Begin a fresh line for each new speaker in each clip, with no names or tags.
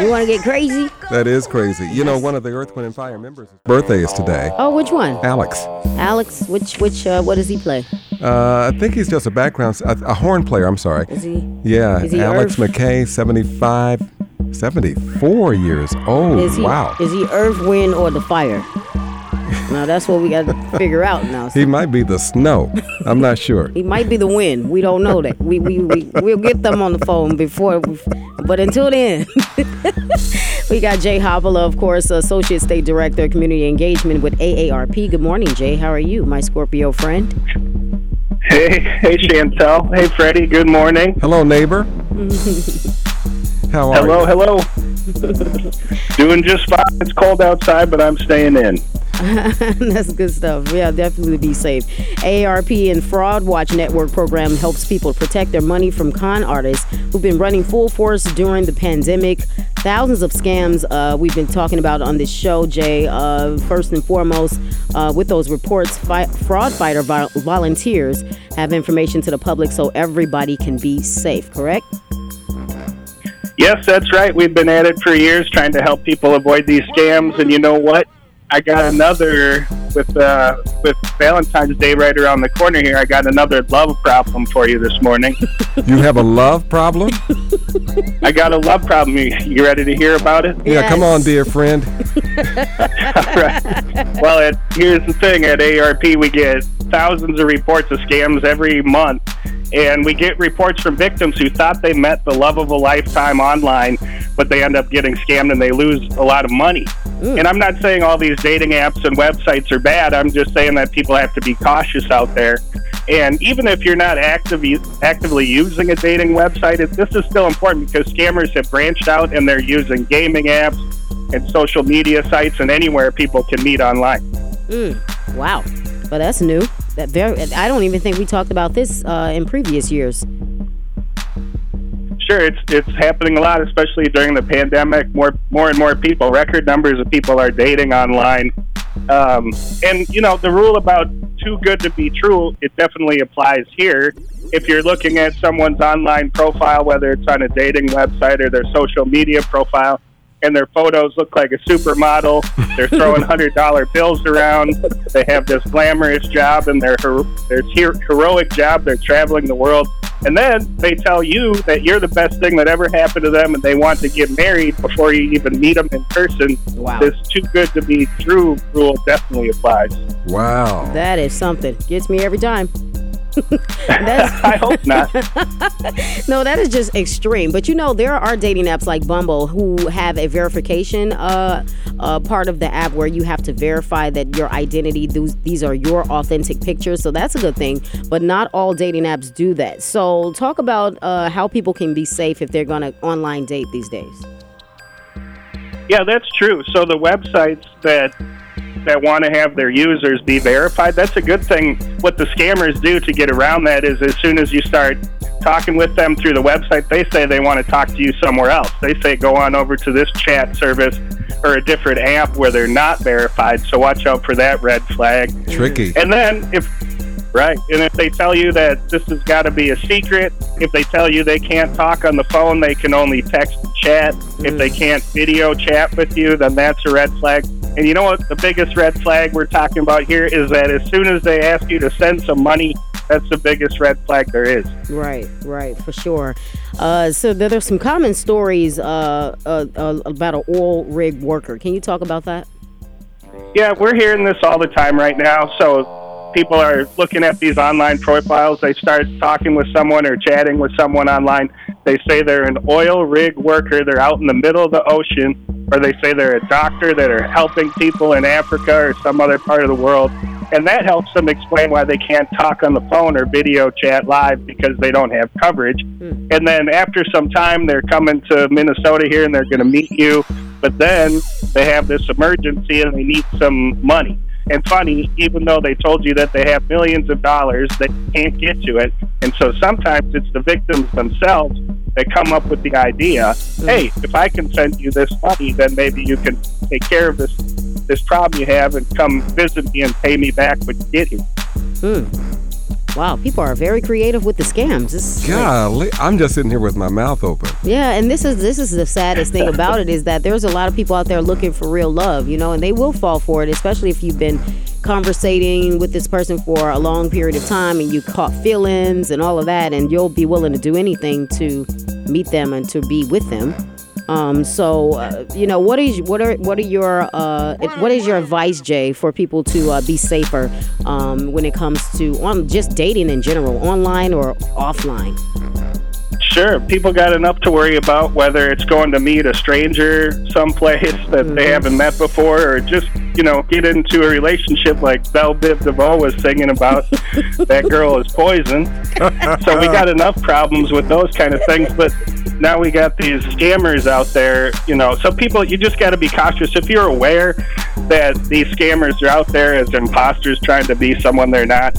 You want to get crazy?
That is crazy. You know, one of the Earth, Wind, and Fire members' birthday is today.
Oh, which one?
Alex.
Alex. Which which uh, what does he play?
Uh, I think he's just a background, a, a horn player. I'm sorry.
Is he?
Yeah,
Is he
Alex
Earth?
McKay, 75, 74 years old.
Is he?
wow.
Is he Earth, Wind, or the Fire? Now that's what we got to figure out now.
He might be the snow. I'm not sure.
He might be the wind. We don't know that. We we, we we'll get them on the phone before. We, but until then, we got Jay Haapala, of course, Associate State Director of Community Engagement with AARP. Good morning, Jay. How are you, my Scorpio friend?
Hey, hey, Chantel. Hey, Freddie. Good morning.
Hello, neighbor. How are
Hello,
you?
hello. Doing just fine. It's cold outside, but I'm staying in.
That's good stuff. Yeah, definitely be safe. AARP and Fraud Watch Network program helps people protect their money from con artists who've been running full force during the pandemic. Thousands of scams uh, we've been talking about on this show, Jay. Uh, first and foremost, uh, with those reports, fi- fraud fighter vol- volunteers have information to the public so everybody can be safe, correct?
Yes, that's right. We've been at it for years trying to help people avoid these scams. And you know what? I got another with uh, with Valentine's Day right around the corner here. I got another love problem for you this morning.
You have a love problem?
I got a love problem. You, you ready to hear about it?
Yeah, come on, dear friend.
right. Well, it, here's the thing at AARP, we get thousands of reports of scams every month. And we get reports from victims who thought they met the love of a lifetime online, but they end up getting scammed and they lose a lot of money. And I'm not saying all these dating apps and websites are bad. I'm just saying that people have to be cautious out there. And even if you're not active, actively using a dating website, it, this is still important because scammers have branched out and they're using gaming apps and social media sites and anywhere people can meet online.
Wow. Well, that's new. That very. I don't even think we talked about this uh, in previous years.
Sure, it's it's happening a lot, especially during the pandemic. More more and more people, record numbers of people are dating online. Um, and you know the rule about too good to be true, it definitely applies here. If you're looking at someone's online profile, whether it's on a dating website or their social media profile, and their photos look like a supermodel, they're throwing hundred dollar bills around. They have this glamorous job and their her- their her- heroic job. They're traveling the world, and then they tell you that you're the best thing that ever happened to them, and they want to get married before you even meet them in person.
Wow.
This too good to be true rule definitely applies.
Wow.
That is something. Gets me every time. That's,
I hope not.
no, that is just extreme. But you know, there are dating apps like Bumble who have a verification uh, uh, part of the app where you have to verify that your identity, these, these are your authentic pictures. So that's a good thing. But not all dating apps do that. So talk about uh, how people can be safe if they're going to online date these days.
Yeah, that's true. So the websites that that want to have their users be verified, that's a good thing. What the scammers do to get around that is as soon as you start talking with them through the website, they say they want to talk to you somewhere else. They say go on over to this chat service or a different app where they're not verified. So watch out for that red flag.
Tricky.
And then if right, and if they tell you that this has got to be a secret, if they tell you they can't talk on the phone, they can only text and chat. If they mm. can't video chat with you, then that's a red flag. And you know what? The biggest red flag we're talking about here is that as soon as they ask you to send some money, that's the biggest red flag there is.
Right, right, for sure. Uh, so there, there's some common stories uh, uh, uh, about an oil rig worker. Can you talk about that?
Yeah, we're hearing this all the time right now. So people are looking at these online profiles. They start talking with someone or chatting with someone online. They say they're an oil rig worker. They're out in the middle of the ocean, or they say they're a doctor that are helping people in Africa or some other part of the world. And that helps them explain why they can't talk on the phone or video chat live because they don't have coverage. Hmm. And then after some time, they're coming to Minnesota here and they're going to meet you. But then they have this emergency and they need some money. And funny, even though they told you that they have millions of dollars, they can't get to it. And so sometimes it's the victims themselves that come up with the idea mm. hey, if I can send you this money, then maybe you can take care of this this problem you have and come visit me and pay me back when you get here. Hmm.
Wow, people are very creative with the scams. This is like-
I'm just sitting here with my mouth open.
yeah, and this is this is the saddest thing about it is that there's a lot of people out there looking for real love, you know, and they will fall for it, especially if you've been conversating with this person for a long period of time and you caught feelings and all of that, and you'll be willing to do anything to meet them and to be with them. Um, so uh, you know, what is what are what are your uh, what is your advice, Jay, for people to uh, be safer um, when it comes to on just dating in general, online or offline?
Sure, people got enough to worry about whether it's going to meet a stranger someplace that they haven't met before or just, you know, get into a relationship like Bell Biv DeVoe was singing about. that girl is poison. so we got enough problems with those kind of things, but now we got these scammers out there, you know. So people, you just got to be cautious. If you're aware that these scammers are out there as imposters trying to be someone they're not,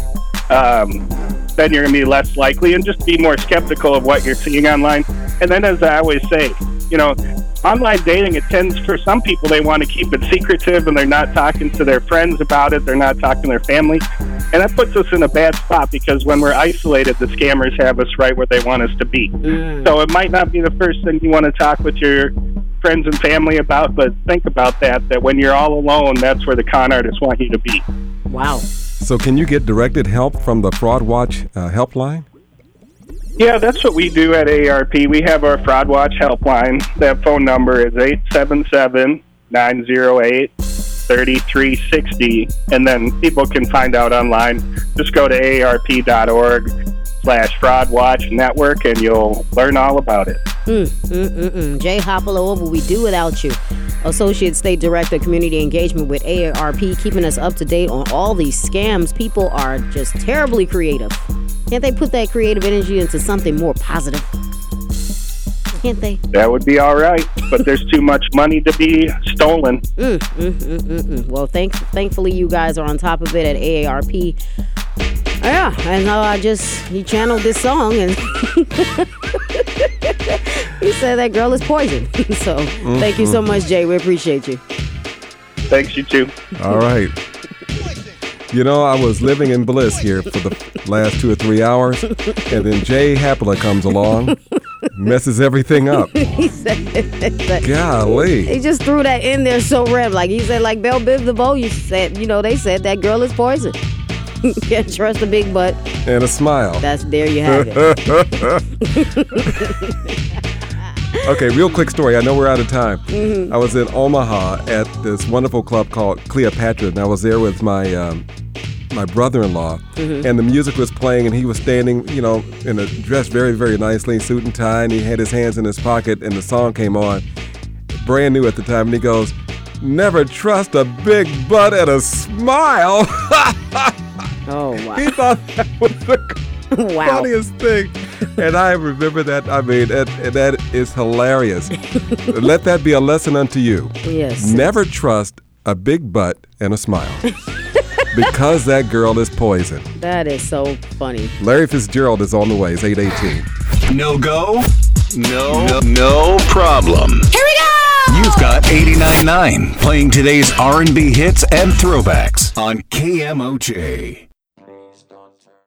um, then you're going to be less likely and just be more skeptical of what you're seeing online. And then, as I always say, you know, online dating, it tends for some people, they want to keep it secretive and they're not talking to their friends about it, they're not talking to their family. And that puts us in a bad spot because when we're isolated, the scammers have us right where they want us to be. So it might not be the first thing you want to talk with your friends and family about, but think about that, that when you're all alone, that's where the con artists want you to be.
Wow.
So, can you get directed help from the Fraud Watch uh, helpline?
Yeah, that's what we do at AARP. We have our Fraud Watch helpline. That phone number is 877 908 3360. And then people can find out online. Just go to aarp.org slash fraud watch network and you'll learn all about it.
Mm-mm-mm. Jay Haapala, what would we do without you? Associate State Director Community Engagement with AARP, keeping us up to date on all these scams. People are just terribly creative. Can't they put that creative energy into something more positive? Can't they?
That would be all right, but there's too much money to be stolen.
Mm, mm, mm, mm, mm. Well, thank, thankfully, you guys are on top of it at AARP. Yeah, and uh, I just he channeled this song and he said that girl is poison. so thank you so much, Jay. We appreciate you.
Thanks, you too.
All right. You know, I was living in bliss here for the last two or three hours, and then Jay Haapala comes along, messes everything up.
he said, that-
Golly.
he just threw that in there so random. Like he said, like Bell Biv DeVoe, you said, you know, they said that girl is poison. Can't trust a big butt.
And a smile.
That's there you have it.
Okay, real quick story. I know we're out of time. I was in Omaha at this wonderful club called Cleopatra, and I was there with my um, my brother-in-law, and the music was playing, and he was standing, you know, in a dressed very, very nicely, suit and tie, and he had his hands in his pocket, and the song came on, brand new at the time, and he goes, "Never trust a big butt and a smile."
Oh
he thought that was the
Wow.
funniest thing. And I remember that. I mean, that, that is hilarious. Let that be a lesson unto you.
Yes.
Never trust a big butt and a smile. because that girl is poison.
That is so funny.
Larry Fitzgerald is on the way. It's 818.
No go? No, no, no problem.
Here we go!
You've got 89.9 playing today's R&B hits and throwbacks on KMOJ.